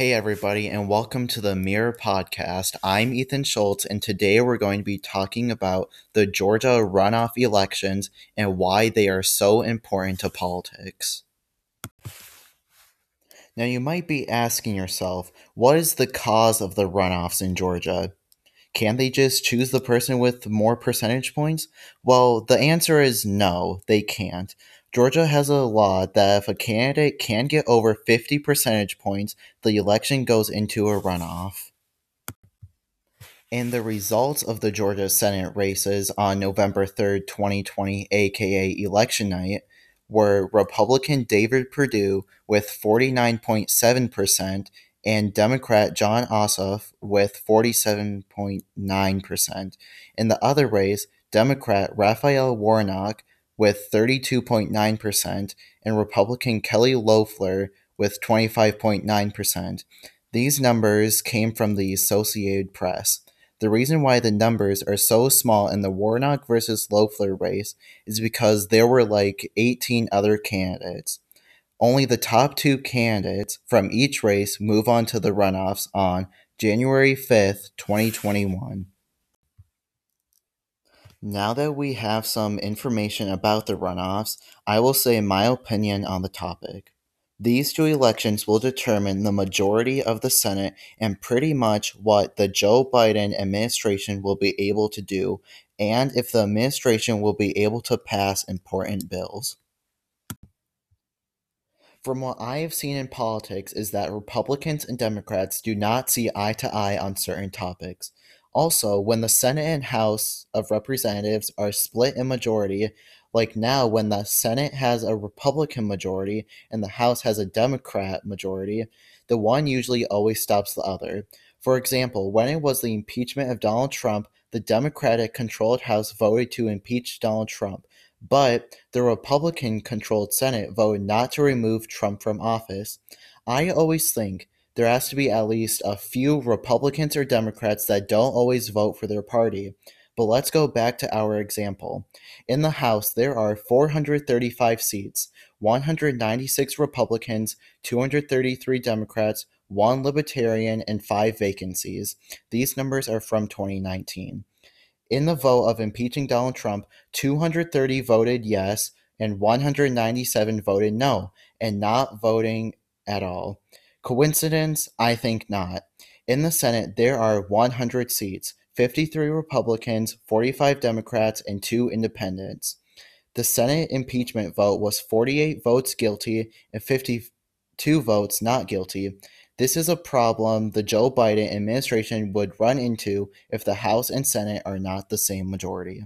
Hey, everybody, and welcome to the Mirror Podcast. I'm Ethan Schultz, and today we're going to be talking about the Georgia runoff elections and why they are so important to politics. Now, you might be asking yourself, what is the cause of the runoffs in Georgia? Can they just choose the person with more percentage points? Well, the answer is no, they can't. Georgia has a law that if a candidate can get over 50 percentage points, the election goes into a runoff. And the results of the Georgia Senate races on November 3rd, 2020, aka election night, were Republican David Perdue with 49.7% and Democrat Jon Ossoff with 47.9%. In the other race, Democrat Raphael Warnock with 32.9% and Republican Kelly Loeffler with 25.9%. These numbers came from the Associated Press. The reason why the numbers are so small in the Warnock versus Loeffler race is because there were like 18 other candidates. Only the top two candidates from each race move on to the runoffs on January 5th, 2021. Now that we have some information about the runoffs, I will say my opinion on the topic. These two elections will determine the majority of the Senate and pretty much what the Joe Biden administration will be able to do, and if the administration will be able to pass important bills. From what I have seen in politics is that Republicans and Democrats do not see eye to eye on certain topics. Also, when the Senate and House of Representatives are split in majority, like now when the Senate has a Republican majority and the House has a Democrat majority, the one usually always stops the other. For example, when it was the impeachment of Donald Trump, the Democratic controlled House voted to impeach Donald Trump, but the Republican controlled Senate voted not to remove Trump from office. I always think there has to be at least a few Republicans or Democrats that don't always vote for their party. But let's go back to our example. In the House, there are 435 seats, 196 Republicans, 233 Democrats, one Libertarian, and five vacancies. These numbers are from 2019. In the vote of impeaching Donald Trump, 230 voted yes and 197 voted no, and not voting at all. Coincidence? I think not. In the Senate, there are 100 seats. 53 Republicans, 45 Democrats, and 2 independents. The Senate impeachment vote was 48 votes guilty and 52 votes not guilty. This is a problem the Joe Biden administration would run into if the House and Senate are not the same majority.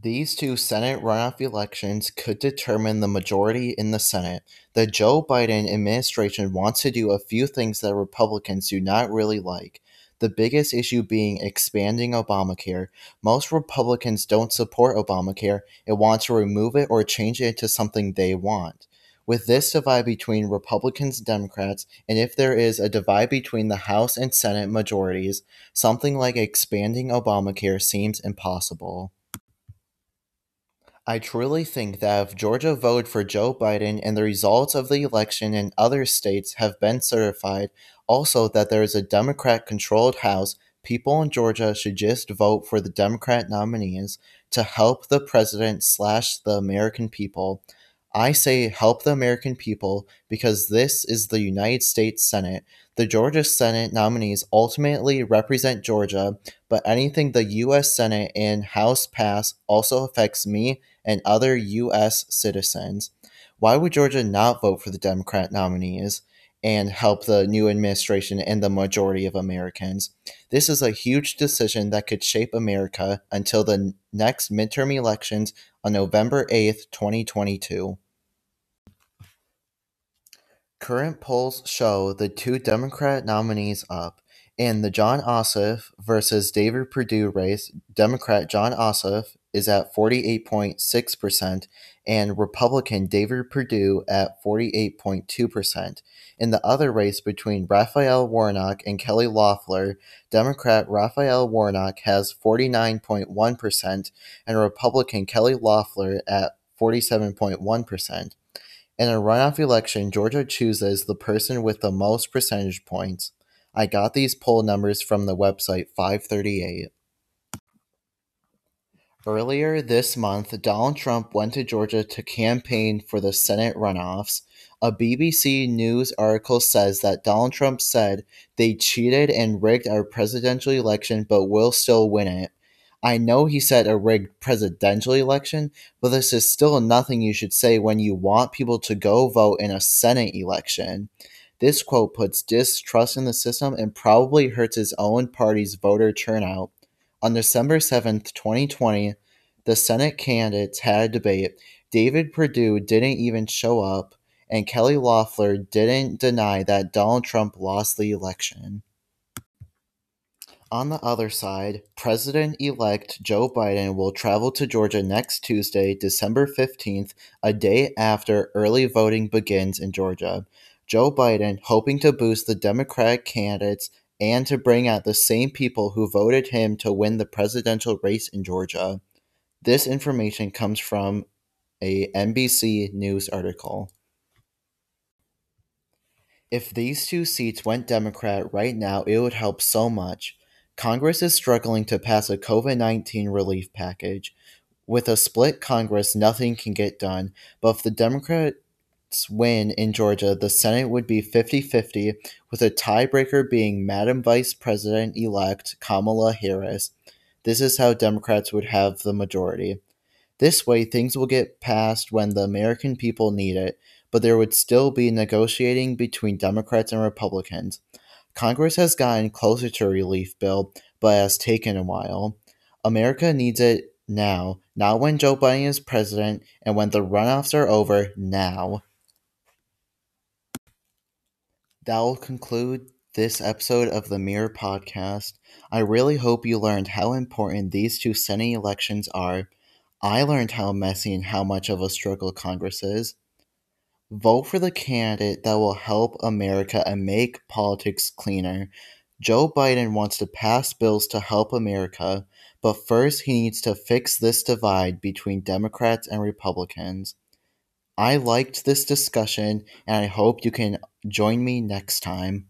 These two Senate runoff elections could determine the majority in the Senate. The Joe Biden administration wants to do a few things that Republicans do not really like. The biggest issue being expanding Obamacare. Most Republicans don't support Obamacare and want to remove it or change it to something they want. With this divide between Republicans and Democrats, and if there is a divide between the House and Senate majorities, something like expanding Obamacare seems impossible. I truly think that if Georgia voted for Joe Biden and the results of the election in other states have been certified, also that there is a Democrat controlled House, people in Georgia should just vote for the Democrat nominees to help the president slash the American people. I say help the American people because this is the United States Senate. The Georgia Senate nominees ultimately represent Georgia, but anything the U.S. Senate and House pass also affects me and other U.S. citizens. Why would Georgia not vote for the Democrat nominees and help the new administration and the majority of Americans? This is a huge decision that could shape America until the next midterm elections on November 8th, 2022. Current polls show the two Democrat nominees up. In the Jon Ossoff versus David Perdue race, Democrat Jon Ossoff is at 48.6% and Republican David Perdue at 48.2%. In the other race between Raphael Warnock and Kelly Loeffler, Democrat Raphael Warnock has 49.1% and Republican Kelly Loeffler at 47.1%. In a runoff election, Georgia chooses the person with the most percentage points. I got these poll numbers from the website 538. Earlier this month, Donald Trump went to Georgia to campaign for the Senate runoffs. A BBC News article says that Donald Trump said they cheated and rigged our presidential election, but will still win it. I know he said a rigged presidential election, but this is still nothing you should say when you want people to go vote in a Senate election. This quote puts distrust in the system and probably hurts his own party's voter turnout. On December 7th, 2020, the Senate candidates had a debate. David Perdue didn't even show up, and Kelly Loeffler didn't deny that Donald Trump lost the election. On the other side, President elect Joe Biden will travel to Georgia next Tuesday, December 15th, a day after early voting begins in Georgia. Joe Biden, hoping to boost the Democratic candidates and to bring out the same people who voted him to win the presidential race in Georgia. This information comes from a NBC News article. If these two seats went Democrat right now, it would help so much. Congress is struggling to pass a COVID 19 relief package. With a split Congress, nothing can get done, but if the Democrats win in Georgia, the Senate would be 50 50, with a tiebreaker being Madam Vice President elect Kamala Harris. This is how Democrats would have the majority. This way, things will get passed when the American people need it, but there would still be negotiating between Democrats and Republicans. Congress has gotten closer to a relief bill, but has taken a while. America needs it now, not when Joe Biden is president and when the runoffs are over, now. That will conclude this episode of the Mirror Podcast. I really hope you learned how important these two Senate elections are. I learned how messy and how much of a struggle Congress is. Vote for the candidate that will help America and make politics cleaner. Joe Biden wants to pass bills to help America, but first he needs to fix this divide between Democrats and Republicans. I liked this discussion and I hope you can join me next time.